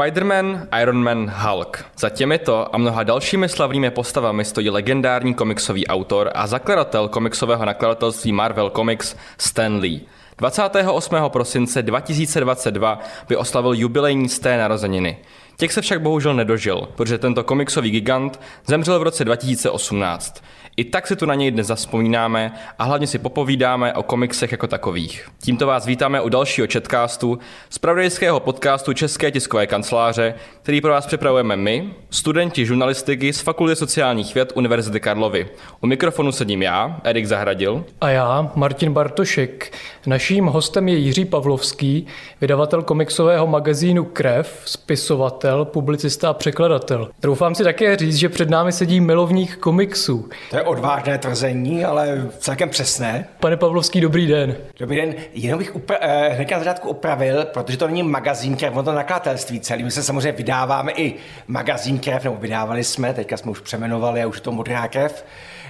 Spider-Man, Iron Man, Hulk. Za těmito a mnoha dalšími slavnými postavami stojí legendární komiksový autor a zakladatel komiksového nakladatelství Marvel Comics Stan Lee. 28. prosince 2022 by oslavil jubilejní sté narozeniny. Těch se však bohužel nedožil, protože tento komiksový gigant zemřel v roce 2018. I tak si tu na něj dnes zaspomínáme a hlavně si popovídáme o komiksech jako takových. Tímto vás vítáme u dalšího chatcastu z pravodajského podcastu České tiskové kanceláře, který pro vás připravujeme my, studenti žurnalistiky z Fakulty sociálních věd Univerzity Karlovy. U mikrofonu sedím já, Erik Zahradil. A já, Martin Bartošek. Naším hostem je Jiří Pavlovský, vydavatel komiksového magazínu Krev, spisovatel, publicista a překladatel. Doufám si také říct, že před námi sedí milovník komiksů. To je odvážné tvrzení, ale celkem přesné. Pane Pavlovský, dobrý den. Dobrý den. Jenom bych upra- eh, hned na začátku opravil, protože to není magazín Krev, ono to nakladatelství celý. My se samozřejmě vydáváme i magazín Krev, nebo vydávali jsme, teďka jsme už přemenovali a už je to Modrá krev,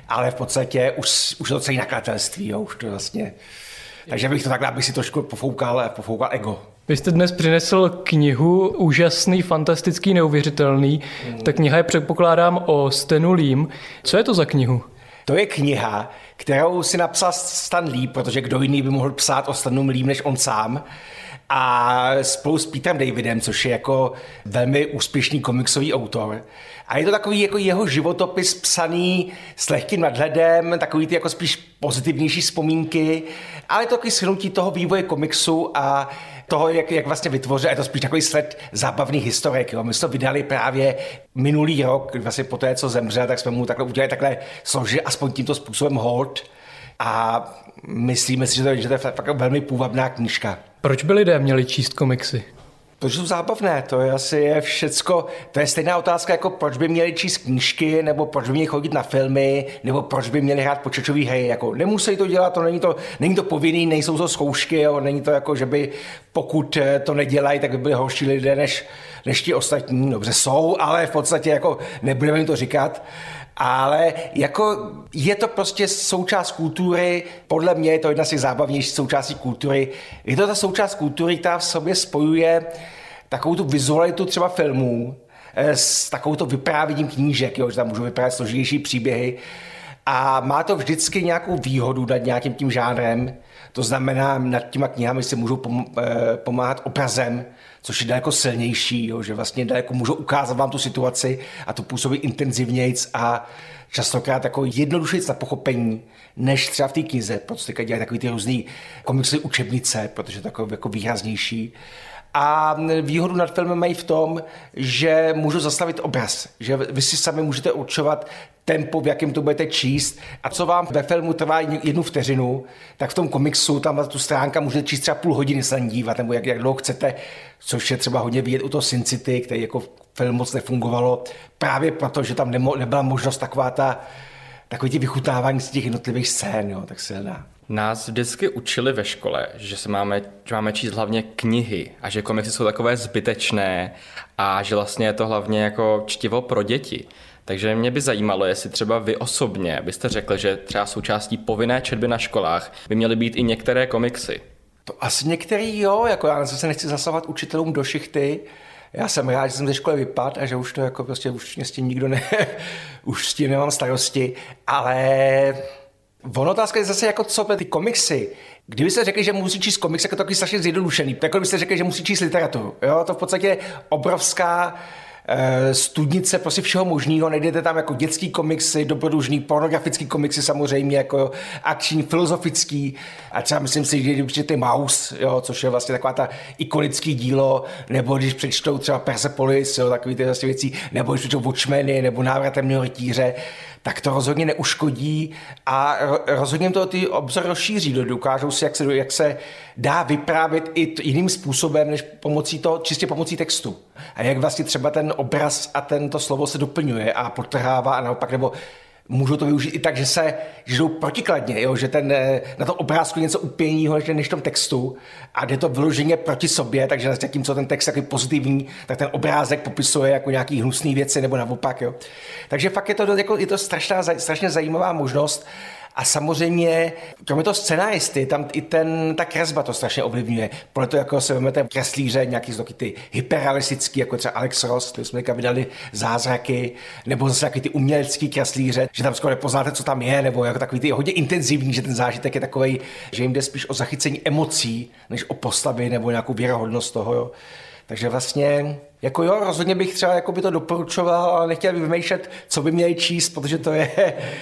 ale v podstatě už, už je to celý nakladatelství, jo, už to vlastně... Takže bych to takhle, abych si trošku pofoukal, pofoukal ego. Vy jste dnes přinesl knihu úžasný, fantastický, neuvěřitelný. Hmm. Ta kniha je předpokládám o Stenu Lím. Co je to za knihu? To je kniha, kterou si napsal Stan Lee, protože kdo jiný by mohl psát o Stanu Lím než on sám. A spolu s Petrem Davidem, což je jako velmi úspěšný komiksový autor. A je to takový jako jeho životopis psaný s lehkým nadhledem, takový ty jako spíš pozitivnější vzpomínky, ale je to takový shrnutí toho vývoje komiksu a toho, jak, jak vlastně vytvořil, je to spíš takový sled zábavných historek. Jo. My jsme to vydali právě minulý rok, vlastně po té, co zemřel, tak jsme mu takhle udělali takhle složit aspoň tímto způsobem hold. A myslíme si, že to, že to je fakt velmi půvabná knížka. Proč by lidé měli číst komiksy? Protože jsou zábavné, to je asi je všecko, to je stejná otázka, jako proč by měli číst knížky, nebo proč by měli chodit na filmy, nebo proč by měli hrát počítačové hry, jako nemusí to dělat, to není to, není to povinný, nejsou to zkoušky, jo, není to jako, že by pokud to nedělají, tak by byli horší lidé než, než ti ostatní, dobře jsou, ale v podstatě jako nebudeme jim to říkat, ale jako je to prostě součást kultury, podle mě je to jedna z těch zábavnějších součástí kultury. Je to ta součást kultury, která v sobě spojuje takovou tu vizualitu třeba filmů eh, s takovou to vyprávěním knížek, jo, že tam můžou vyprávět složitější příběhy. A má to vždycky nějakou výhodu nad nějakým tím žánrem, to znamená, nad těma knihami si můžou eh, pomáhat obrazem, což je daleko silnější, jo, že vlastně daleko můžou ukázat vám tu situaci a to působí intenzivnějc a častokrát jako jednodušejíc na pochopení, než třeba v té knize, protože teďka dělají takový ty různý komiksové učebnice, protože je takový jako výraznější. A výhodu nad filmem mají v tom, že můžu zastavit obraz, že vy si sami můžete určovat tempo, v jakém to budete číst. A co vám ve filmu trvá jednu vteřinu, tak v tom komiksu tam tu stránka můžete číst třeba půl hodiny se dívat, nebo jak, jak dlouho chcete, což je třeba hodně vidět u toho Sin City, který jako film moc nefungovalo, právě proto, že tam nemo, nebyla možnost taková ta, takový ty vychutávání z těch jednotlivých scén, jo, tak silná. Nás vždycky učili ve škole, že se máme, že máme číst hlavně knihy a že komiksy jsou takové zbytečné a že vlastně je to hlavně jako čtivo pro děti. Takže mě by zajímalo, jestli třeba vy osobně byste řekl, že třeba součástí povinné četby na školách by měly být i některé komiksy. To asi některý jo, jako já se nechci zasahovat učitelům do šichty, já jsem rád, že jsem ze školy vypad a že už to jako prostě už mě s tím nikdo ne, už s tím nemám starosti, ale Ono otázka je zase jako co ty komiksy. Kdybyste řekli, že musí číst komiks, jako takový strašně zjednodušený. Jako kdybyste řekli, že musí číst literaturu. Jo? To v podstatě obrovská Eh, studnice prostě všeho možného, najdete tam jako dětský komiksy, dobrodružný, pornografický komiksy samozřejmě, jako akční, filozofický a třeba myslím si, že když přečtete Maus, jo, což je vlastně taková ta ikonický dílo, nebo když přečtou třeba Persepolis, jo, takový ty vlastně věcí, nebo když přečtou Watchmeny, nebo Návrat temného rytíře, tak to rozhodně neuškodí a rozhodně to ty obzory rozšíří. Dokážou si, jak se, jak se dá vyprávět i jiným způsobem, než pomocí toho, čistě pomocí textu. A jak vlastně třeba ten obraz a tento slovo se doplňuje a potrhává a naopak, nebo můžou to využít i tak, že se že jdou protikladně, jo? že ten, eh, na tom obrázku něco jiného než, než v tom textu a jde to vyloženě proti sobě, takže zatímco ten text je pozitivní, tak ten obrázek popisuje jako nějaký hnusný věci nebo naopak. Jo? Takže fakt je to, jako, je to strašná, strašně zajímavá možnost A samozřejmě, kromě toho scenáristy, tam i ten, ta kresba to strašně ovlivňuje. Proto jako se vezmete kreslíře, nějaký z ty hyperrealistický, jako třeba Alex Ross, který jsme vydali zázraky, nebo zase nějaký ty umělecký kreslíře, že tam skoro nepoznáte, co tam je, nebo jako takový ty hodně intenzivní, že ten zážitek je takový, že jim jde spíš o zachycení emocí, než o postavy nebo nějakou věrohodnost toho. Jo. Takže vlastně, jako jo, rozhodně bych třeba jako by to doporučoval, ale nechtěl bych vymýšlet, co by měli číst, protože to je,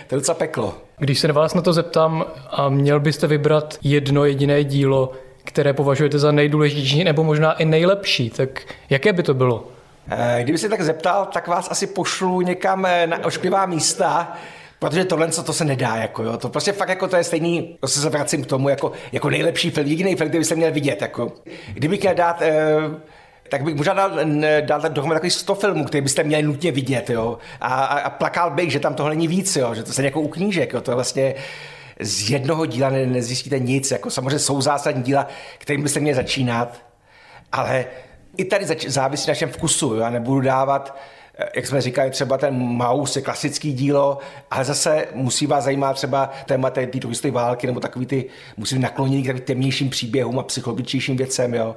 to je docela peklo. Když se vás na to zeptám a měl byste vybrat jedno jediné dílo, které považujete za nejdůležitější nebo možná i nejlepší, tak jaké by to bylo? Eh, kdyby se tak zeptal, tak vás asi pošlu někam eh, na ošklivá místa, Protože tohle, co to se nedá, jako jo, to prostě fakt jako to je stejný, zase se vracím k tomu, jako, jako nejlepší film, jediný film, který byste měl vidět, jako. Kdybych měl dát eh, tak bych možná dal, dal dohromady takový 100 filmů, který byste měli nutně vidět, jo. A, a, plakal bych, že tam toho není víc, jo, že to se jako u knížek, jo. To je vlastně z jednoho díla ne, nezjistíte nic, jako samozřejmě jsou zásadní díla, kterým byste měli začínat, ale i tady zač- závisí na našem vkusu, jo. Já nebudu dávat jak jsme říkali, třeba ten Maus je klasický dílo, ale zase musí vás zajímat třeba téma té druhé války nebo takový ty, musí naklonění k temnějším příběhům a psychologičtějším věcem, jo.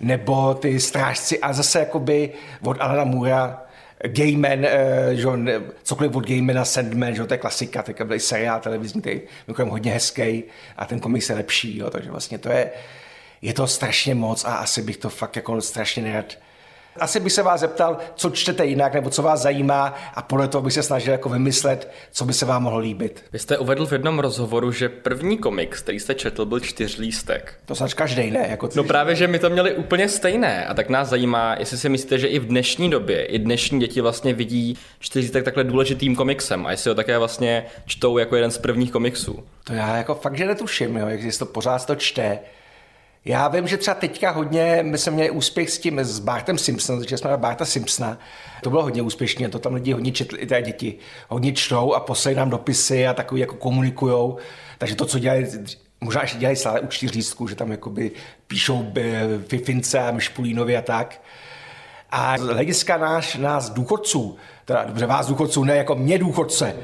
Nebo ty strážci a zase jakoby od Alana Mura Gayman, uh, že cokoliv od Gaymana, Sandman, že to je klasika, teďka byl seriál televizní, který je hodně hezký a ten komiks je lepší, jo, takže vlastně to je, je to strašně moc a asi bych to fakt jako strašně nerad asi bych se vás zeptal, co čtete jinak, nebo co vás zajímá a podle toho bych se snažil jako vymyslet, co by se vám mohlo líbit. Vy jste uvedl v jednom rozhovoru, že první komiks, který jste četl, byl čtyřlístek. To snad každý ne. Jako no právě, že my to měli úplně stejné a tak nás zajímá, jestli si myslíte, že i v dnešní době, i dnešní děti vlastně vidí čtyřlístek takhle důležitým komiksem a jestli ho také vlastně čtou jako jeden z prvních komiksů. To já jako fakt, že netuším, jo, jak to pořád to čte. Já vím, že třeba teďka hodně, my jsme měli úspěch s tím, s Bartem Simpsonem, že jsme Barta Simpsona, to bylo hodně úspěšné, to tam lidi hodně četli, i té děti, hodně čtou a posílají nám dopisy a takový jako komunikujou, takže to, co dělají, možná ještě dělají stále u čtyřlístku, že tam jakoby píšou eh, Fifince a Myšpulínovi a tak, a z hlediska náš, nás důchodců, teda dobře vás důchodců, ne jako mě důchodce,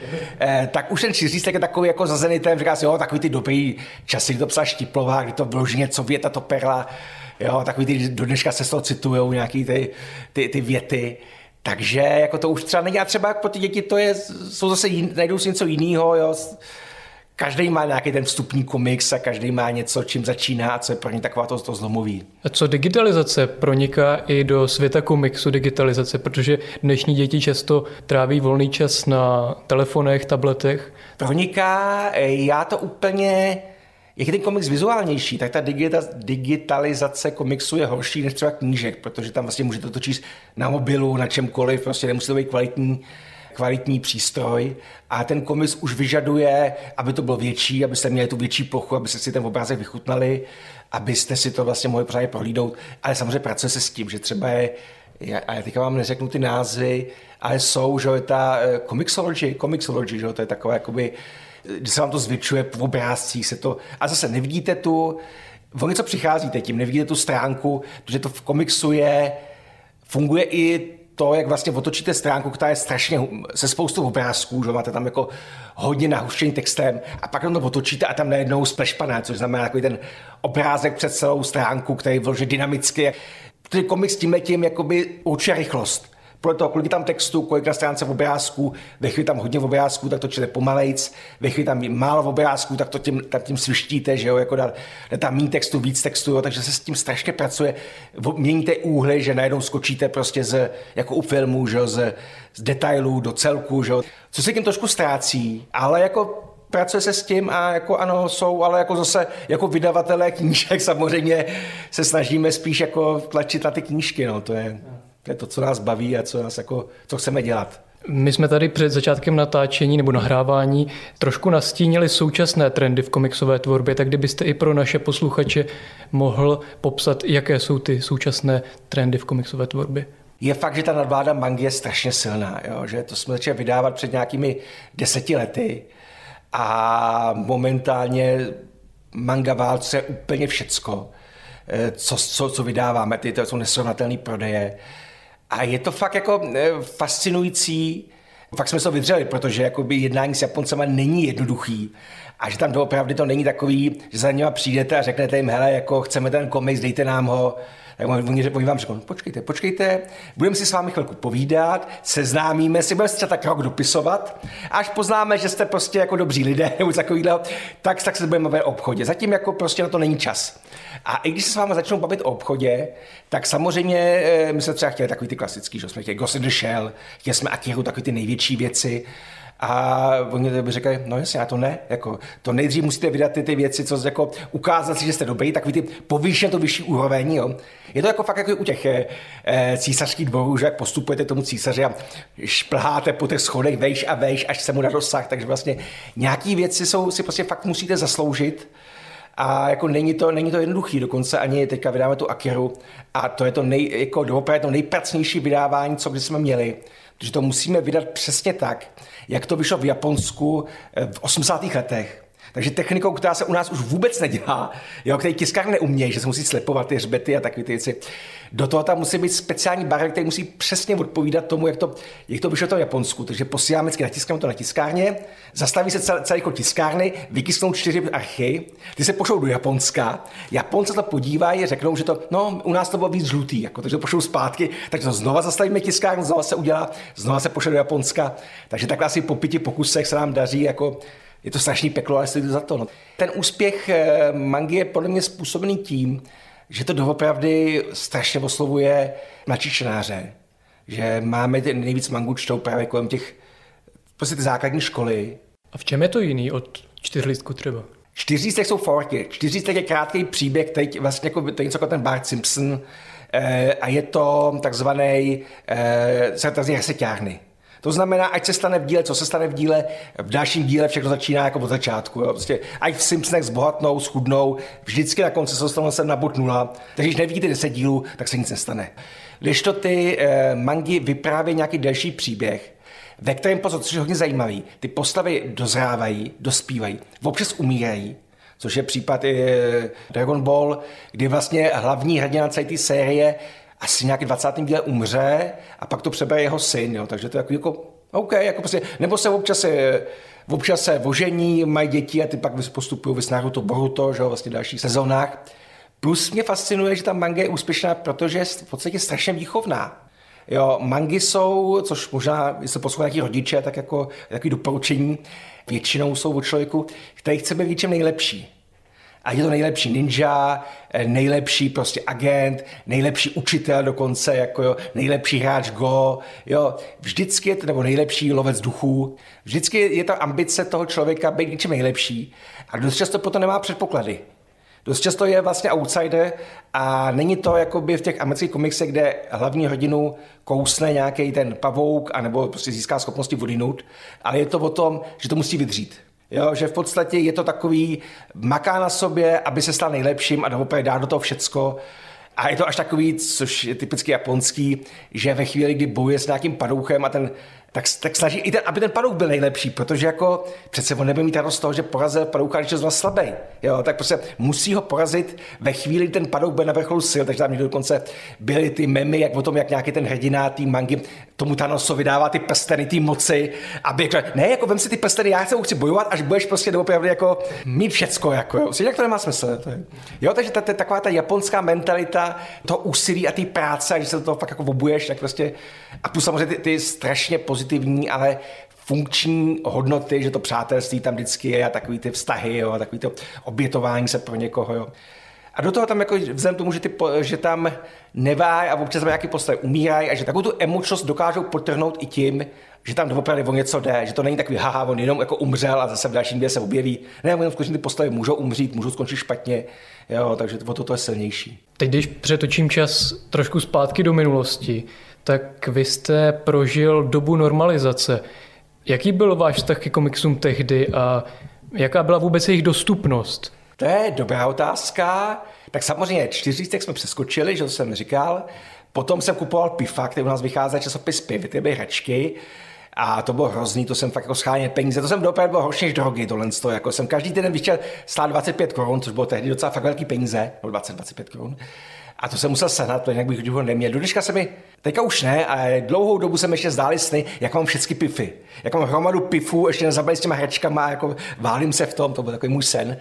eh, tak už ten čtyřlístek je takový jako zazený ten, říká si, jo, takový ty dobrý časy, kdy to psala Štiplová, kdy to vloží něco věta, to perla, jo, takový ty, do dneška se z toho citujou nějaký ty, ty, ty věty. Takže jako to už třeba není, a třeba pro ty děti to je, jsou zase jin, najdou si něco jiného, jo, každý má nějaký ten vstupní komiks a každý má něco, čím začíná a co je pro ně taková to, to zlomový. A co digitalizace proniká i do světa komiksu digitalizace, protože dnešní děti často tráví volný čas na telefonech, tabletech? Proniká, já to úplně jak je ten komiks vizuálnější, tak ta digitalizace komiksu je horší než třeba knížek, protože tam vlastně můžete to číst na mobilu, na čemkoliv, prostě nemusí to být kvalitní kvalitní přístroj a ten komis už vyžaduje, aby to bylo větší, abyste měli tu větší plochu, abyste si ten obrázek vychutnali, abyste si to vlastně mohli pořádně prohlídnout. Ale samozřejmě pracuje se s tím, že třeba je a já teďka vám neřeknu ty názvy, ale jsou, že je ta eh, Comixology, Comixology, že to je takové, jakoby, když se vám to zvětšuje v obrázcích, se to, a zase nevidíte tu, o něco přicházíte tím, nevidíte tu stránku, protože to v komiksu je, funguje i to, jak vlastně otočíte stránku, která je strašně se spoustou obrázků, že máte tam jako hodně nahuštěný textem a pak to otočíte a tam najednou splešpané, což znamená takový ten obrázek před celou stránku, který vloží dynamicky. Protože komiks tím letím jakoby určuje rychlost podle toho, kolik tam textu, kolik na stránce obrázků, ve chvíli tam hodně obrázků, tak to čtete pomalejc, ve chvíli tam málo obrázků, tak to tím, tak tím svištíte, že jo, jako dá tam méně textu, víc textu, jo, takže se s tím strašně pracuje. Měníte úhly, že najednou skočíte prostě z, jako u filmů, že jo, z, z detailů do celku, že jo. Co se tím trošku ztrácí, ale jako pracuje se s tím a jako ano, jsou, ale jako zase jako vydavatelé knížek samozřejmě se snažíme spíš jako tlačit na ty knížky, no, to je... To je to, co nás baví a co, nás jako, co chceme dělat. My jsme tady před začátkem natáčení nebo nahrávání trošku nastínili současné trendy v komiksové tvorbě, tak kdybyste i pro naše posluchače mohl popsat, jaké jsou ty současné trendy v komiksové tvorbě. Je fakt, že ta nadvláda mangy je strašně silná, jo? že to jsme začali vydávat před nějakými deseti lety a momentálně manga válce úplně všecko, eh, co, co, co vydáváme, ty to jsou nesrovnatelné prodeje a je to fakt jako eh, fascinující, Fakt jsme to vydřeli, protože jakoby jednání s Japoncema není jednoduchý a že tam doopravdy to není takový, že za nimi přijdete a řeknete jim, hele, jako chceme ten komiks, dejte nám ho, tak oni, oni vám řeknou, počkejte, počkejte, budeme si s vámi chvilku povídat, seznámíme si, budeme si třeba tak rok dopisovat, až poznáme, že jste prostě jako dobří lidé nebo takovýhle, tak, tak se budeme o obchodě. Zatím jako prostě na to není čas. A i když se s vámi začnou bavit o obchodě, tak samozřejmě eh, my jsme třeba chtěli takový ty klasický, že jsme chtěli Ghost in the Shell, chtěli jsme Akiru, takový ty největší věci, a oni by řekli, no jasně, já to ne. Jako, to nejdřív musíte vydat ty, ty věci, co jako ukázat si, že jste dobrý, takový ty povýšené to vyšší úroveň. Jo. Je to jako fakt jako u těch e, císařských dvorů, že jak postupujete tomu císaři a šplháte po těch schodech vejš a vejš, až se mu dá dosah. Takže vlastně nějaký věci jsou, si prostě fakt musíte zasloužit. A jako není to, není to jednoduchý, dokonce ani teďka vydáme tu Akiru a to je to, nej, jako doopravdy to nejpracnější vydávání, co kdy jsme měli protože to musíme vydat přesně tak, jak to vyšlo v Japonsku eh, v 80. letech. Takže technikou, která se u nás už vůbec nedělá, jo, který tiskár neumějí, že se musí slepovat ty hřbety a takové ty věci. Do toho tam musí být speciální barvy, který musí přesně odpovídat tomu, jak to, jak to vyšlo to v Japonsku. Takže posíláme vždycky, natiskáme to na tiskárně, zastaví se celé, celé jako tiskárny, vykysknou čtyři archy, ty se pošlou do Japonska, Japonci to podívají, řeknou, že to, no, u nás to bylo víc žlutý, jako, takže to pošlou zpátky, takže to znova zastavíme tiskárnu, znova se udělá, znova se pošle do Japonska. Takže takhle asi po pěti pokusech se nám daří jako je to strašný peklo, ale stojí to za to. No. Ten úspěch eh, mangy je podle mě způsobený tím, že to doopravdy strašně oslovuje mladší čtenáře. Že máme ty nejvíc mangu čtou právě kolem těch prostě ty základní školy. A v čem je to jiný od čtyřlístku třeba? Čtyřlístek jsou forky. Čtyřlístek je krátký příběh, teď vlastně jako, to je něco jako ten Bart Simpson eh, a je to takzvaný eh, se seťárny. To znamená, ať se stane v díle, co se stane v díle, v dalším díle všechno začíná jako od začátku. Jo. Prostě, ať v Simpsonech zbohatnou, schudnou, vždycky na konci se dostanou se na bod nula. Takže když nevidíte deset dílů, tak se nic nestane. Když to ty eh, mangy vyprávějí nějaký delší příběh, ve kterém pozor, což je hodně zajímavý, ty postavy dozrávají, dospívají, občas umírají, což je případ i eh, Dragon Ball, kdy vlastně hlavní hrdina celé té série asi nějaký 20. díle umře a pak to přebere jeho syn, jo, takže to je jako, jako OK, jako prostě, nebo se občas se, občas se vožení, mají děti a ty pak postupují ve to Boruto, že jo, vlastně v dalších sezónách. Plus mě fascinuje, že ta manga je úspěšná, protože je v podstatě strašně výchovná. Jo, mangy jsou, což možná, se poslouchají nějaký rodiče, tak jako takový doporučení, většinou jsou od člověku, který chce být něčem nejlepší a je to nejlepší ninja, eh, nejlepší prostě agent, nejlepší učitel dokonce, jako jo, nejlepší hráč Go, jo, vždycky je to, nebo nejlepší lovec duchů, vždycky je ta ambice toho člověka být něčím nejlepší a dost často potom nemá předpoklady. Dost často je vlastně outsider a není to jako by v těch amerických komiksech, kde hlavní hodinu kousne nějaký ten pavouk anebo prostě získá schopnosti vodinout, ale je to o tom, že to musí vydřít. Jo, že v podstatě je to takový, maká na sobě, aby se stal nejlepším a doopravdy dá do toho všecko. A je to až takový, což je typicky japonský, že ve chvíli, kdy bojuje s nějakým padouchem a ten tak, tak snaží i ten, aby ten padouk byl nejlepší, protože jako přece on nebude mít radost z toho, že porazil padouka, když je zrovna slabý. Jo, tak prostě musí ho porazit ve chvíli, kdy ten padouk bude na vrcholu sil, takže tam někdo dokonce byly ty memy, jak o tom, jak nějaký ten hrdina tým mangy tomu Thanosovi dává ty prsteny, ty moci, aby jako, ne, jako vem si ty prsteny, já chci, chci bojovat, až budeš prostě doopravdy jako mít všecko, jako, jo. jak to nemá smysl. To je. Jo, takže ta, ta, taková ta japonská mentalita, to úsilí a ty práce, a když se do toho fakt jako obuješ, tak prostě, a tu samozřejmě ty, ty strašně pozitivní pozitivní, ale funkční hodnoty, že to přátelství tam vždycky je a takový ty vztahy, jo, a takový to obětování se pro někoho. Jo. A do toho tam jako vzhledem tomu, že, ty, že tam neváj a občas nějaký postavy umírají a že takovou tu emočnost dokážou potrhnout i tím, že tam doopravdy o něco jde, že to není takový haha, on jenom jako umřel a zase v dalším dě se objeví. Ne, jenom skutečně ty postavy můžou umřít, můžou skončit špatně, jo, takže o to, to je silnější. Teď, když přetočím čas trošku zpátky do minulosti, tak vy jste prožil dobu normalizace. Jaký byl váš vztah ke komiksům tehdy a jaká byla vůbec jejich dostupnost? To je dobrá otázka. Tak samozřejmě čtyřicítek jsme přeskočili, že jsem říkal. Potom jsem kupoval PIFA, který u nás vychází časopis PIV, ty byly hračky. A to bylo hrozný, to jsem fakt jako scháněl peníze. To jsem dopravdu byl horší než drogy, tohle to, jako jsem každý den vyšel stát 25 korun, což bylo tehdy docela fakt velký peníze, no 20-25 korun. A to jsem musel sehnat, protože jinak bych ho neměl. Do dneška se mi, teďka už ne, ale dlouhou dobu jsem ještě zdáli sny, jak mám všechny pify. Jak mám hromadu pifů, ještě nezabali s těma hračkama, jako válím se v tom, to byl takový můj sen.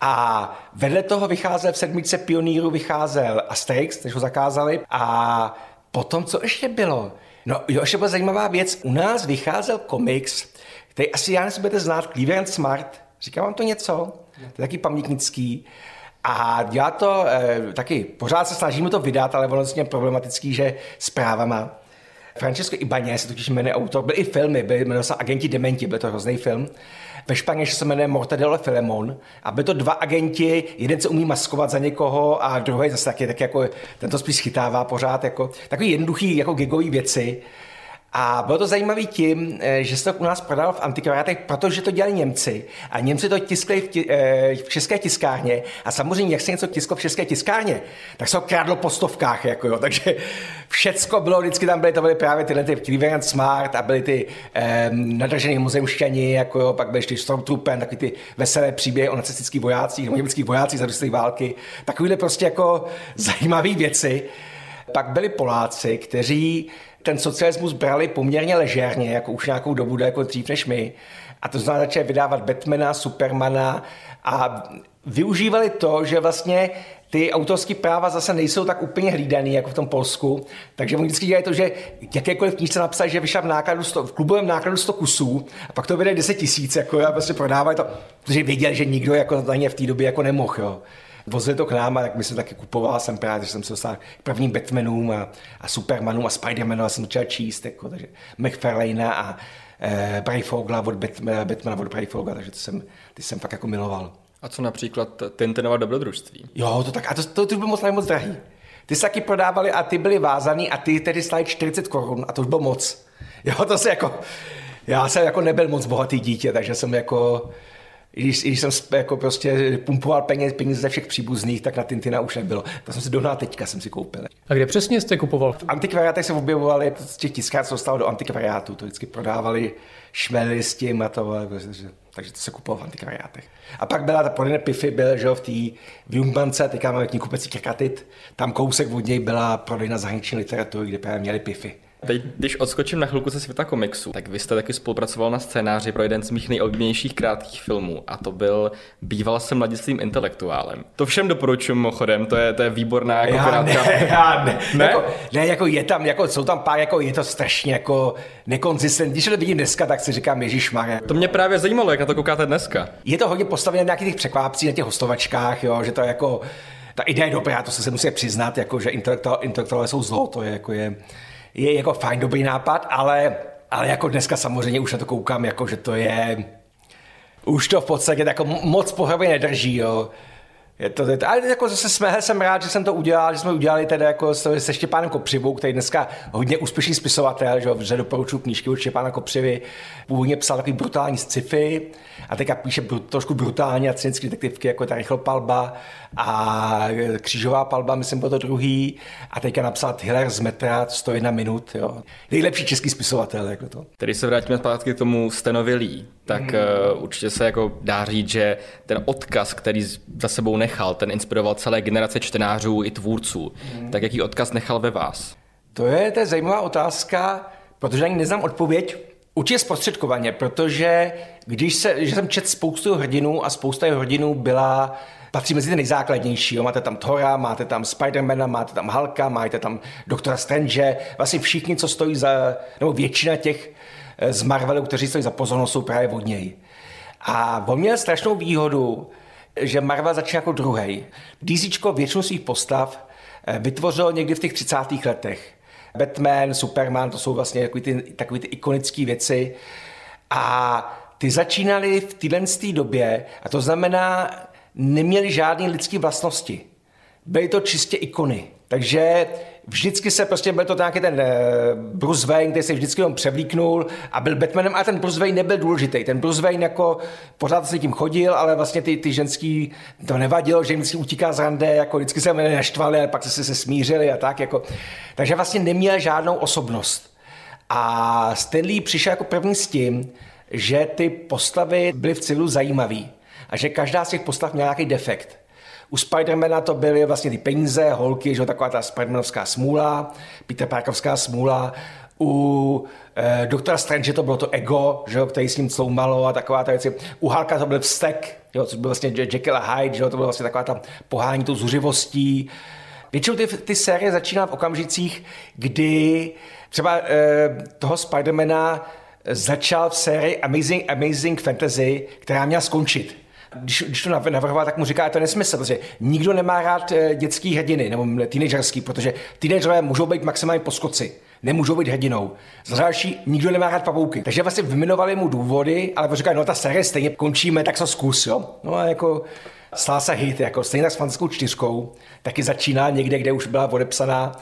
A vedle toho vycházel v sedmičce pionýru vycházel Asterix, než ho zakázali. A potom, co ještě bylo? No, jo, ještě byla zajímavá věc. U nás vycházel komiks, který asi já nebudete znát, Cleveland Smart. Říká vám to něco? To je taky pamětnický. A dělá to e, taky, pořád se snažíme to vydat, ale vlastně problematický, že s právama. Francesco Ibaně se totiž jmenuje autor, byl i filmy, byl, jmenoval se Agenti Dementi, byl to hrozný film. Ve Španělsku se jmenuje Mortadelo Filemon a byly to dva agenti, jeden se umí maskovat za někoho a druhý zase taky, tak jako, ten to spíš chytává pořád, jako, takový jednoduchý, jako gigový věci. A bylo to zajímavé tím, eh, že se to u nás prodal v antikvariátech, protože to dělali Němci. A Němci to tiskli v, ti, eh, v české tiskárně. A samozřejmě, jak se něco tisklo v české tiskárně, tak se ho krádlo po stovkách. Jako jo. Takže všecko bylo, vždycky tam byly, to byly právě tyhle ty Cleveland Smart a byly ty eh, nadržený muzeumšťani, jako jo, pak byly ty Stormtrooper, takový ty veselé příběhy o nacistických vojácích, o německých vojácích za války. Takovýhle prostě jako zajímavé věci. Pak byli Poláci, kteří ten socialismus brali poměrně ležérně, jako už nějakou dobu, jako dřív než my. A to znamená, začali vydávat Batmana, Supermana a využívali to, že vlastně ty autorské práva zase nejsou tak úplně hlídaný jako v tom Polsku. Takže oni vždycky dělají to, že jakékoliv knížce napsat, že vyšla v, nákladu 100, v klubovém nákladu 100 kusů a pak to vydají 10 tisíc jako, a prostě prodávají to, protože věděli, že nikdo jako na ně v té době jako nemohl. Jo. Vozili to k nám a tak my jsme taky kupoval, jsem právě, že jsem se dostal k prvním Batmanům a, a Supermanům a Spidermanům a jsem začal číst, jako, takže McFarlane'a a e, Brayfogla od Batmana, Batmana od Brayfogla, takže to jsem, ty jsem fakt jako miloval. A co například Tintinova dobrodružství? Jo, to tak, a to, to, to bylo moc, moc drahý. Ty se taky prodávali a ty byly vázaný a ty tedy stály 40 korun a to už bylo moc. Jo, to se jako, já jsem jako nebyl moc bohatý dítě, takže jsem jako, když, když jsem jako prostě pumpoval peníze, peníze ze všech příbuzných, tak na Tintina už nebylo. To jsem si dohnal teďka, jsem si koupil. A kde přesně jste kupoval? V antikvariátech se objevovali, z těch tiskárů se dostalo do antikvariátu, to vždycky prodávali šmely s tím a to, takže, takže to se kupovalo v antikvariátech. A pak byla ta podle Pify, byl, že v té v teďka máme knihkupecí Krakatit, tam kousek od něj byla prodejna zahraniční literatury, kde právě měli Pify. Teď, když odskočím na chvilku ze světa komiksu, tak vy jste taky spolupracoval na scénáři pro jeden z mých nejoblíbenějších krátkých filmů a to byl Býval jsem mladistvým intelektuálem. To všem doporučuji mimochodem, to je, to je výborná jako já krátka... Ne, já ne. ne? Jako, ne, jako je tam, jako jsou tam pár, jako je to strašně jako nekonzistentní. Když to vidím dneska, tak si říkám, Ježíš Maria. To mě právě zajímalo, jak na to koukáte dneska. Je to hodně postavené na nějakých těch překvápcích, na těch hostovačkách, jo, že to je jako ta idea je dobrá, to se, se musí přiznat, jako, že intelektuálové jsou zlo, to je jako je, je jako fajn, dobrý nápad, ale, ale jako dneska samozřejmě už na to koukám, jako že to je, už to v podstatě jako moc pohlavy nedrží, jo. Je to, je to, ale jako zase jsme, jsem rád, že jsem to udělal, že jsme udělali teda jako se Štěpánem Kopřivou, který dneska hodně úspěšný spisovatel, že, že doporučuji knížky od Štěpána Kopřivy. Původně psal takový brutální sci-fi a teďka píše br- trošku brutálně a cynické detektivky, jako ta rychlopalba a křížová palba, myslím, byl to druhý. A teďka napsal Hiller z metra, 101 minut. Jo. Nejlepší český spisovatel. Jako to. Tedy se vrátíme zpátky k tomu Stenovi Lee, tak mm. uh, určitě se jako dá říct, že ten odkaz, který za sebou nechal, ten inspiroval celé generace čtenářů i tvůrců. Mm. Tak jaký odkaz nechal ve vás? To je, to je zajímavá otázka, protože ani neznám odpověď. Určitě zprostředkovaně, protože když se, že jsem čet spoustu hrdinů a spousta hrdinů byla patří mezi ty nejzákladnější. Jo. Máte tam Thora, máte tam Spidermana, máte tam Halka, máte tam Doktora Strange, vlastně všichni, co stojí za, nebo většina těch eh, z Marvelu, kteří stojí za pozornost, jsou právě od něj. A on měl strašnou výhodu, že Marvel začal jako druhý. DC většinu svých postav eh, vytvořil někdy v těch 30. letech. Batman, Superman, to jsou vlastně takový ty, takový ty ikonické věci. A ty začínali v téhle době, a to znamená, neměli žádné lidské vlastnosti. Byly to čistě ikony. Takže vždycky se prostě byl to nějaký ten uh, Bruce Wayne, který se vždycky jenom převlíknul a byl Batmanem a ten Bruce Wayne nebyl důležitý. Ten Bruce Wayne jako pořád se tím chodil, ale vlastně ty, ty ženský to nevadilo, že jim vždycky utíká z rande, jako vždycky se naštvali, ale pak se, se smířili a tak. Jako. Takže vlastně neměl žádnou osobnost. A Stanley přišel jako první s tím, že ty postavy byly v civilu zajímavé a že každá z těch postav měla nějaký defekt. U Spidermana to byly vlastně ty peníze, holky, že taková ta Spidermanovská smůla, Peter Parkovská smůla. U eh, doktora Strange to bylo to ego, že jo, který s ním sloumalo a taková ta věci. U Halka to byl vztek, jo, což byl vlastně Jekyll a Hyde, že jo, to bylo vlastně taková ta pohání tou zuřivostí. Většinou ty, ty série začíná v okamžicích, kdy třeba eh, toho Spidermana začal v sérii Amazing, Amazing Fantasy, která měla skončit. Když, když to navrhoval, tak mu říká, to je nesmysl, protože nikdo nemá rád eh, dětský hrdiny nebo teenagerský, protože teenagerové můžou být maximálně poskoci nemůžou být hrdinou. Za další, nikdo nemá rád pavouky. Takže vlastně vymenovali mu důvody, ale říkají, no ta série stejně končíme, tak to zkus, jo. No a jako stál se hit, jako stejně tak s fantastickou čtyřkou, taky začíná někde, kde už byla odepsaná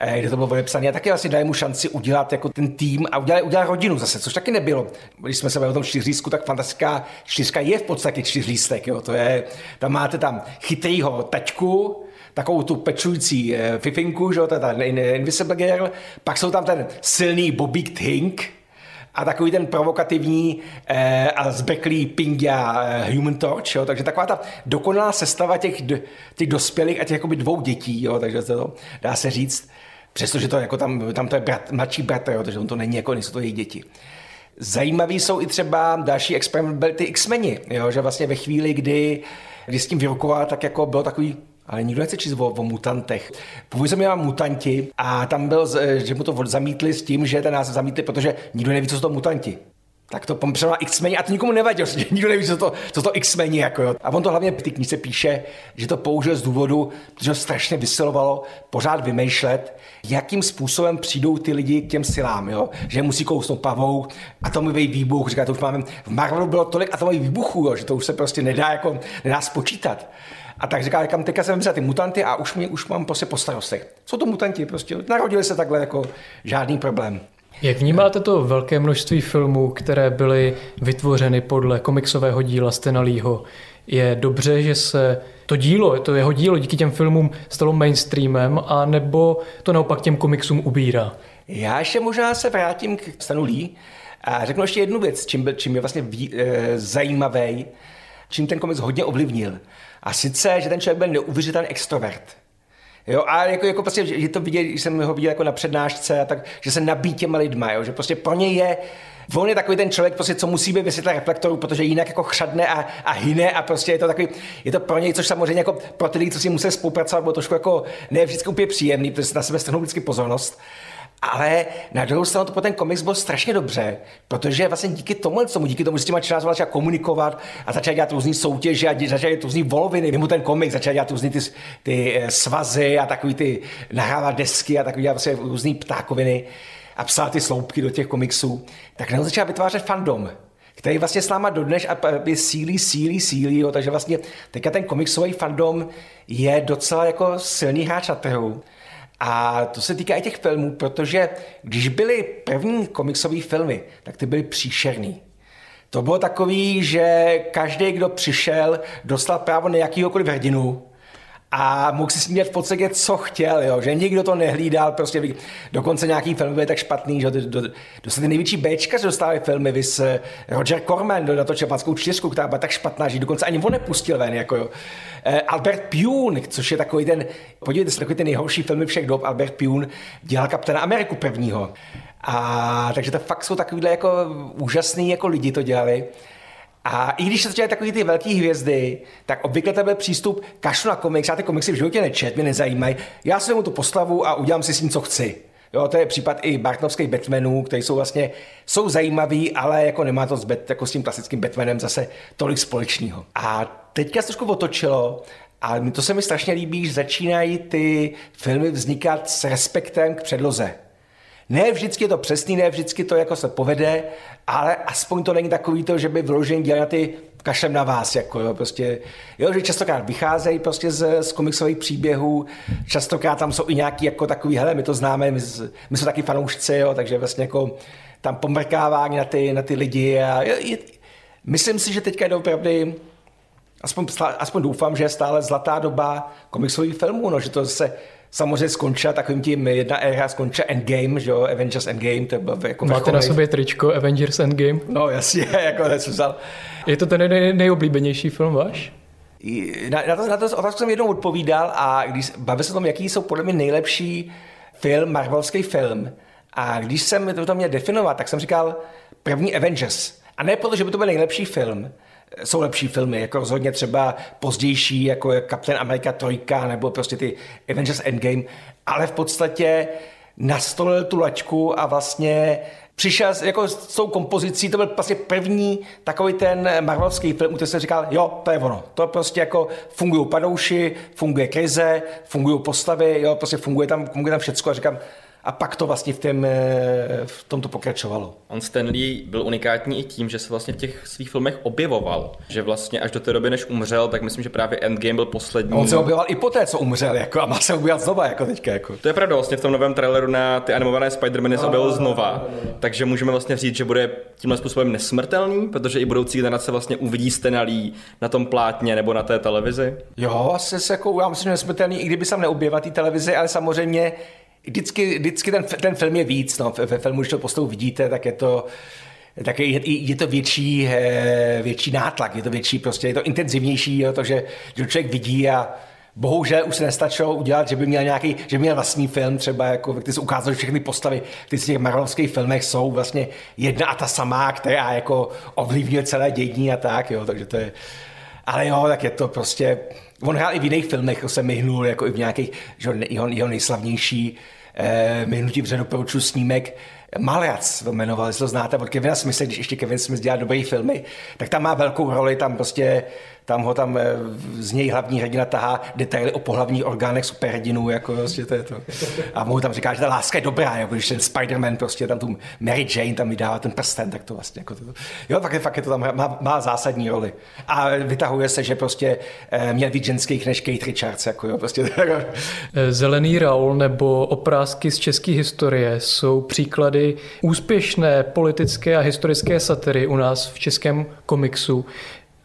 kde to bylo odepsané a taky vlastně dali mu šanci udělat jako ten tým a udělat, udělat rodinu zase, což taky nebylo. Když jsme se bavili o tom čtyřlístku, tak fantastická čtyřka je v podstatě čtyřlístek, jo. To je, tam máte tam chytrýho tačku, takovou tu pečující eh, fifinku, že to je ta Invisible Girl, pak jsou tam ten silný Bobby Tink, a takový ten provokativní eh, a zbeklý Pingya eh, Human Torch, jo? takže taková ta dokonalá sestava těch, těch dospělých a těch jakoby dvou dětí, jo? takže to dá se říct, přestože to jako tam, tam to je brat, mladší bratr, jo? takže on to není jako, nejsou to jejich děti. Zajímavý jsou i třeba další experiment, byly ty X-meni, jo? že vlastně ve chvíli, kdy, kdy s tím vyrukoval, tak jako bylo takový ale nikdo nechce číst o, o mutantech. Původně jsem měl mutanti a tam byl, že mu to zamítli s tím, že ten nás zamítli, protože nikdo neví, co jsou to mutanti. Tak to na X-meni a to nikomu nevadilo, že nikdo neví, co to, co to X-meni jako jo. A on to hlavně v té knize píše, že to použil z důvodu, že ho strašně vysilovalo pořád vymýšlet, jakým způsobem přijdou ty lidi k těm silám, jo? že musí kousnout pavou, atomový výbuch, říká, to už máme, v Marvelu bylo tolik atomových výbuchů, jo, že to už se prostě nedá, jako, nedá spočítat. A tak říká, kam teďka jsem ty mutanty a už, mě, už mám prostě po starostech. Jsou to mutanti, prostě narodili se takhle jako žádný problém. Jak vnímáte to velké množství filmů, které byly vytvořeny podle komiksového díla Stena Leeho? Je dobře, že se to dílo, to jeho dílo díky těm filmům stalo mainstreamem, a nebo to naopak těm komiksům ubírá? Já ještě možná se vrátím k Stanu Lee a řeknu ještě jednu věc, čím, byl, čím je vlastně ví, e, zajímavý, čím ten komiks hodně ovlivnil. A sice, že ten člověk byl neuvěřitelný extrovert. Jo, a jako, jako prostě, že to viděl, jsem ho viděl jako na přednášce, a tak, že se nabíjí těma lidma, jo, že prostě pro něj je, on je takový ten člověk, prostě, co musí být vysvětlit reflektoru, protože jinak jako chřadne a, a hyne a prostě je to takový, je to pro něj, což samozřejmě jako pro ty lidi, co si musí spolupracovat, bylo trošku jako ne vždycky úplně příjemný, protože na sebe strhnou vždycky pozornost. Ale na druhou stranu to po ten komiks byl strašně dobře, protože vlastně díky tomu, tomu díky tomu, že s těma čtenáři začal komunikovat a začal dělat různý soutěže a začal dělat různý voloviny, mimo ten komiks, začal dělat různý ty, ty eh, svazy a takový ty nahrávat desky a takový vlastně různý ptákoviny a psát ty sloupky do těch komiksů, tak najednou začal vytvářet fandom, který vlastně s náma dodneš a sílí, sílí, sílí, jo, takže vlastně teďka ten komiksový fandom je docela jako silný hráč na trhu. A to se týká i těch filmů, protože když byly první komiksové filmy, tak ty byly příšerný. To bylo takový, že každý, kdo přišel, dostal právo na jakýhokoliv hrdinu, a mohl si smět v podstatě, co chtěl, jo? že nikdo to nehlídal, prostě dokonce nějaký film byl tak špatný, že do, do, do, do ty největší Bčka dostali filmy, vys eh, Roger Corman do, natočil Panskou čtyřku, která byla tak špatná, že dokonce ani on nepustil ven, jako jo. Eh, Albert Pune, což je takový ten, podívejte se, takový ten nejhorší filmy všech dob, Albert Pune dělal Kapitana Ameriku prvního. A takže to fakt jsou takovýhle jako úžasný jako lidi to dělali. A i když se dělají takové ty velké hvězdy, tak obvykle to byl přístup, kašlu na komiks, já ty komiksy v životě nečet, mě nezajímají, já si mu tu postavu a udělám si s ním, co chci. Jo, to je případ i Bartnovských Batmanů, které jsou vlastně, jsou zajímavý, ale jako nemá to s, Bat, jako s tím klasickým Batmanem zase tolik společného. A teďka se trošku otočilo a to se mi strašně líbí, že začínají ty filmy vznikat s respektem k předloze. Ne vždycky je to přesný, ne vždycky to jako se povede, ale aspoň to není takový to, že by vložení dělali na ty kašem na vás, jako jo, prostě, jo, že častokrát vycházejí prostě z, z komiksových příběhů, častokrát tam jsou i nějaký jako takový, hele, my to známe, my, my jsme taky fanoušci, jo, takže vlastně jako tam pomrkávání na ty, na ty lidi a je, je, myslím si, že teďka je opravdu aspoň, aspoň doufám, že je stále zlatá doba komiksových filmů, no, že to se samozřejmě skončila takovým tím, jedna éra skončila Endgame, že jo, Avengers Endgame, to bylo jako Máte na sobě tričko Avengers Endgame? No jasně, jako vzal. Je to ten nej, nejoblíbenější film váš? Na, na, to, na to otázku jsem jednou odpovídal a když bavil se o tom, jaký jsou podle mě nejlepší film, Marvelovský film. A když jsem to měl definovat, tak jsem říkal první Avengers. A ne proto, že by to byl nejlepší film, jsou lepší filmy, jako rozhodně třeba pozdější, jako je Captain America 3, nebo prostě ty Avengers Endgame, ale v podstatě nastolil tu lačku a vlastně přišel jako s tou kompozicí, to byl vlastně první takový ten marvelovský film, kde jsem říkal, jo, to je ono. To prostě jako fungují padouši, funguje krize, fungují postavy, jo, prostě funguje tam, funguje tam všecko a říkám, a pak to vlastně v, tém, eh, v tomto pokračovalo. On Stanley byl unikátní i tím, že se vlastně v těch svých filmech objevoval. Že vlastně až do té doby, než umřel, tak myslím, že právě Endgame byl poslední. A on se objevoval i poté, co umřel, jako, a má se objevovat znova, jako teďka. Jako. To je pravda, vlastně v tom novém traileru na ty animované Spider-Many se objevil znova. Takže můžeme vlastně říct, že bude tímhle způsobem nesmrtelný, protože i budoucí generace vlastně uvidí Stanley na tom plátně nebo na té televizi. Jo, asi se jako, já myslím, že nesmrtelný, i kdyby se neobjevil té televizi, ale samozřejmě vždycky, vždycky ten, ten film je víc. No. Ve, filmu, když to postavu vidíte, tak je to tak je, je to větší, eh, větší nátlak, je to větší, prostě je to intenzivnější, jo, to, že, že člověk vidí a bohužel už se nestačilo udělat, že by měl nějaký, že by měl vlastní film třeba, jako, ty se ukázali, že všechny postavy, ty z těch marvelovských filmech jsou vlastně jedna a ta samá, která jako ovlivňuje celé dění a tak, jo, takže to je, ale jo, tak je to prostě, on hrál i v jiných filmech, jako se myhnul, jako i v nějakých, že jeho, jeho nejslavnější eh, myhnutí vře doporučuji snímek Maljac to jmenoval, jestli to znáte od Kevina Smitha, když ještě Kevin Smith dělá dobré filmy, tak tam má velkou roli, tam prostě tam ho tam eh, z něj hlavní hrdina tahá detaily o pohlavních orgánech superhrdinů, jako prostě to je to. A mu tam říká, že ta láska je dobrá, jako když ten Spider-Man prostě tam tu Mary Jane tam vydává ten prsten, tak to vlastně jako to. Jo, fakt, fakt je to tam, má, má, zásadní roli. A vytahuje se, že prostě eh, měl víc ženských než Kate Richards, jako jo, prostě. Eh, Zelený Raul nebo oprázky z české historie jsou příklady úspěšné politické a historické satiry u nás v českém komiksu.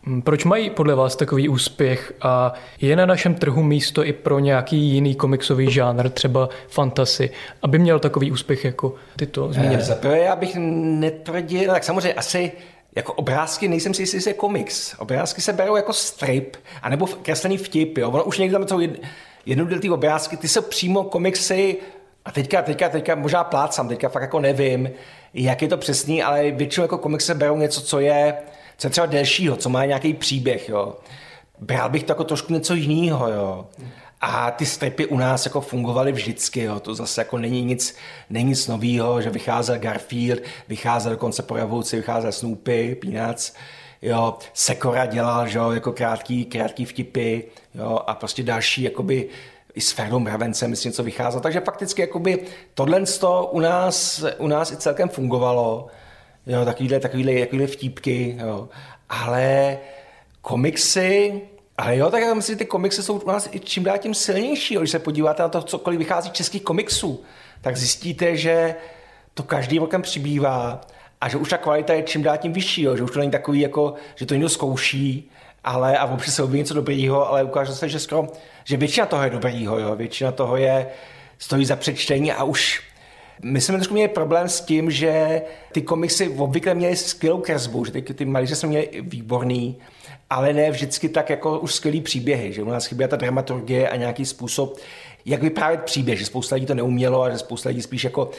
Hm, proč mají podle vás takový úspěch a je na našem trhu místo i pro nějaký jiný komiksový žánr, třeba fantasy, aby měl takový úspěch jako tyto zmíněné? Zaprvé já bych netvrdil, tak samozřejmě asi jako obrázky, nejsem si jistý, jestli je komiks. Obrázky se berou jako strip, anebo kreslený vtip. Jo. Ono už někdy tam jsou jed, jednoduché obrázky, ty jsou přímo komiksy, a teďka, teďka, teďka možná plácám, teďka fakt jako nevím, jak je to přesný, ale většinou jako komiksy berou něco, co je co je třeba delšího, co má nějaký příběh, jo. Bral bych to jako trošku něco jiného, jo. A ty stripy u nás jako fungovaly vždycky, jo. to zase jako není nic, není nic nového, že vycházel Garfield, vycházel dokonce po revoluci, vycházel Snoopy, Peanuts, jo. Sekora dělal, že jo, jako krátký, krátký vtipy, jo, a prostě další, jakoby, i s Ferdou Mravencem, myslím, něco vycházelo. Takže fakticky jakoby tohle u nás, u nás i celkem fungovalo jo, takovýhle, takovýhle, takovýhle vtípky, jo. Ale komiksy, ale jo, tak já myslím, že ty komiksy jsou u nás i čím dál tím silnější. Když se podíváte na to, cokoliv vychází českých komiksů, tak zjistíte, že to každým rokem přibývá a že už ta kvalita je čím dál tím vyšší, jo, že už to není takový, jako, že to někdo zkouší, ale a občas se objeví něco dobrýho, ale ukáže se, že skoro, že většina toho je dobrýho, jo, většina toho je, stojí za přečtení a už my jsme trošku měli problém s tím, že ty komiksy obvykle měly skvělou kresbu, že ty, ty malíře jsme měli výborný, ale ne vždycky tak jako už skvělý příběhy, že u nás chyběla ta dramaturgie a nějaký způsob, jak vyprávět příběh, že spousta lidí to neumělo a že spousta lidí spíš jako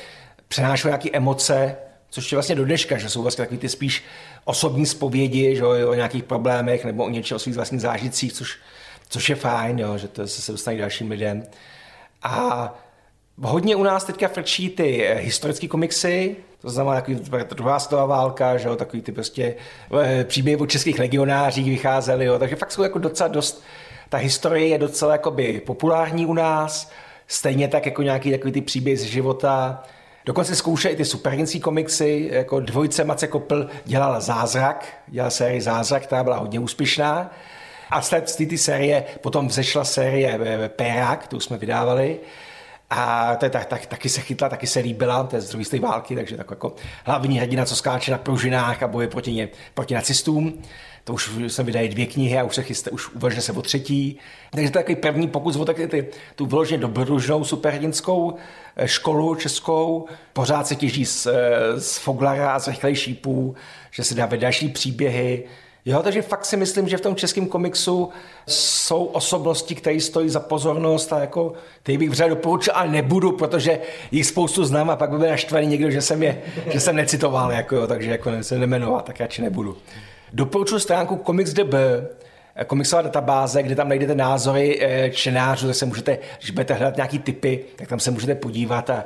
přenášelo nějaké emoce, což je vlastně do dneška, že jsou vlastně takový ty spíš osobní zpovědi, že o nějakých problémech nebo o něčem o svých vlastních zážitcích, což, což je fajn, jo, že to se dostane dalším lidem. A Hodně u nás teďka frčí ty eh, historické komiksy, to znamená takový druhá světová válka, že jo, takový ty prostě eh, příběhy o českých legionářích vycházely, jo, takže fakt jsou jako docela dost, ta historie je docela jakoby populární u nás, stejně tak jako nějaký takový ty příběhy z života, Dokonce zkouše i ty superhrdinské komiksy, jako dvojce Mace Kopl dělala Zázrak, dělala sérii Zázrak, která byla hodně úspěšná. A z té, série potom vzešla série eh, Pérak, tu jsme vydávali, a to je tak, tak, taky se chytla, taky se líbila, to je z druhé války, takže tak jako hlavní hrdina, co skáče na pružinách a boje proti, ně, proti nacistům. To už se vydají dvě knihy a už se chystá, už uvažuje se o třetí. Takže to je takový první pokus o taky ty, tu vyloženě dobrodružnou superhrdinskou eh, školu českou. Pořád se těží z, eh, z Foglara a z rychlejší šípů, že se dá další příběhy, Jo, takže fakt si myslím, že v tom českém komiksu jsou osobnosti, které stojí za pozornost a jako ty bych vřel doporučil, ale nebudu, protože jich spoustu znám a pak by byl naštvaný někdo, že jsem, je, že jsem necitoval, jako jo, takže jako se nemenovat, tak radši nebudu. Doporučuji stránku Comics.db, komiksová databáze, kde tam najdete názory eh, čtenářů, tak se můžete, když budete hledat nějaký typy, tak tam se můžete podívat a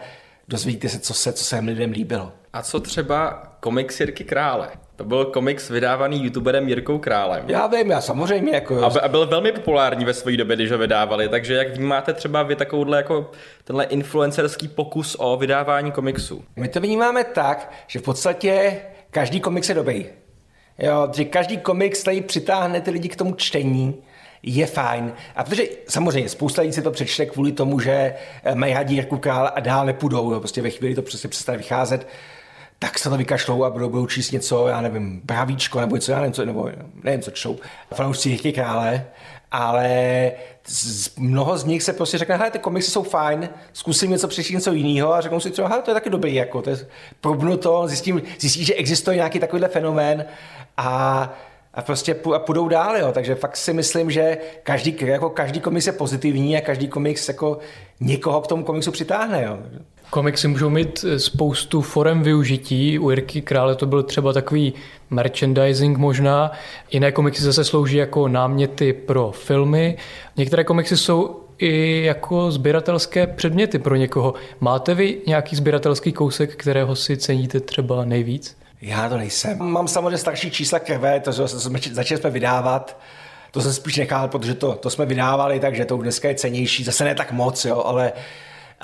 dozvíte se, co se, co se lidem líbilo. A co třeba komiks Jirky Krále? To byl komiks vydávaný youtuberem Jirkou Králem. Já vím, já samozřejmě. Jako, a, byl velmi populární ve své době, když ho vydávali, takže jak vnímáte třeba vy takovouhle jako tenhle influencerský pokus o vydávání komiksů? My to vnímáme tak, že v podstatě každý komiks je dobrý. Jo, že každý komiks tady přitáhne ty lidi k tomu čtení, je fajn. A protože samozřejmě spousta lidí si to přečte kvůli tomu, že eh, mají rádi Jirku Král a dál nepůjdou. Jo. Prostě ve chvíli to prostě přestane vycházet, tak se to vykašlou a budou, budou číst něco, já nevím, bravíčko nebo něco, já nevím, co, nebo nevím, co čtou. Fanoušci Jirky Krále, ale z, mnoho z nich se prostě řekne, hele, ty komiksy jsou fajn, zkusím něco přečíst něco jiného a řeknou si třeba, hele, to je taky dobrý, jako, to je, probnu to, zjistím, zjistí, že existuje nějaký takovýhle fenomén a a prostě a půjdou dál, jo. takže fakt si myslím, že každý, jako každý komiks je pozitivní a každý komiks jako někoho k tomu komiksu přitáhne. Jo. Komiksy můžou mít eh, spoustu forem využití. U Jirky Krále to byl třeba takový merchandising možná. Jiné komiksy zase slouží jako náměty pro filmy. Některé komiksy jsou i jako sběratelské předměty pro někoho. Máte vy nějaký sběratelský kousek, kterého si ceníte třeba nejvíc? Já to nejsem. Mám samozřejmě starší čísla krve, to jsme, začali jsme vydávat. To jsem spíš nechal, protože to, to jsme vydávali, takže to už dneska je cenější. Zase ne tak moc, jo, ale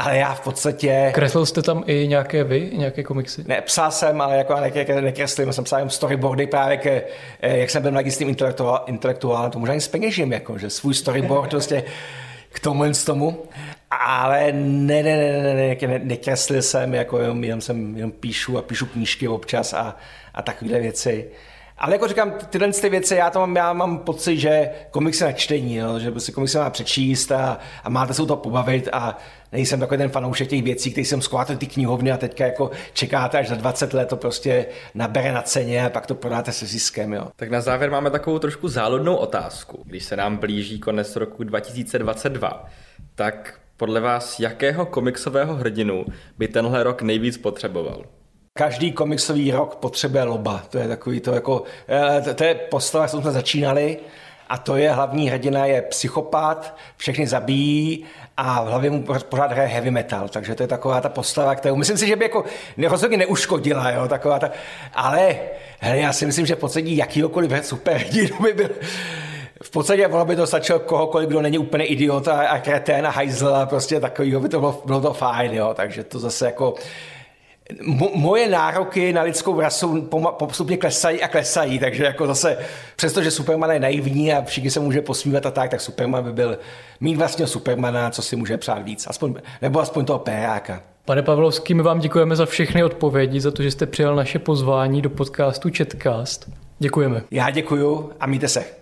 ale já v podstatě... Kreslil jste tam i nějaké vy, nějaké komiksy? Ne, psal jsem, ale jako nekreslím, jsem psal jen storyboardy právě, ke, eh, jak jsem byl mladistým intelektuál, intelektuálem, to možná ani peněžím, jako, že svůj storyboard prostě k tomu jen z tomu. Ale ne, ne, ne, ne, ne, ne nekreslil jsem, jako jenom, jenom, jsem, jenom píšu a píšu knížky občas a, a takovéhle věci. Ale jako říkám, tyhle ty věci, já, to mám, já mám pocit, že komiks je na čtení, jo, že prostě komiks se má přečíst a, a máte se o to pobavit a nejsem takový ten fanoušek těch věcí, který jsem sklátil ty knihovny a teďka jako čekáte až za 20 let to prostě nabere na ceně a pak to prodáte se ziskem. Jo. Tak na závěr máme takovou trošku záludnou otázku. Když se nám blíží konec roku 2022, tak podle vás jakého komiksového hrdinu by tenhle rok nejvíc potřeboval? Každý komiksový rok potřebuje loba. To je takový to jako, eh, to, to je postava, co jsme začínali, a to je hlavní hrdina je psychopat, všechny zabíjí a v hlavě mu pořád hraje heavy metal, takže to je taková ta postava, kterou myslím si, že by jako rozhodně neuškodila, jo, taková ta, ale hele, já si myslím, že jakýkoliv super hrdinu by byl v podstatě ono by to stačilo kohokoliv, kdo není úplně idiot a, a kretén a hajzl a prostě takovýho by to bylo, bylo to fajn, jo, takže to zase jako moje nároky na lidskou rasu postupně klesají a klesají, takže jako zase, přestože Superman je naivní a všichni se může posmívat a tak, tak Superman by byl mít vlastně Supermana, co si může přát víc, aspoň, nebo aspoň toho péráka. Pane Pavlovský, my vám děkujeme za všechny odpovědi, za to, že jste přijal naše pozvání do podcastu Chatcast. Děkujeme. Já děkuju a mějte se.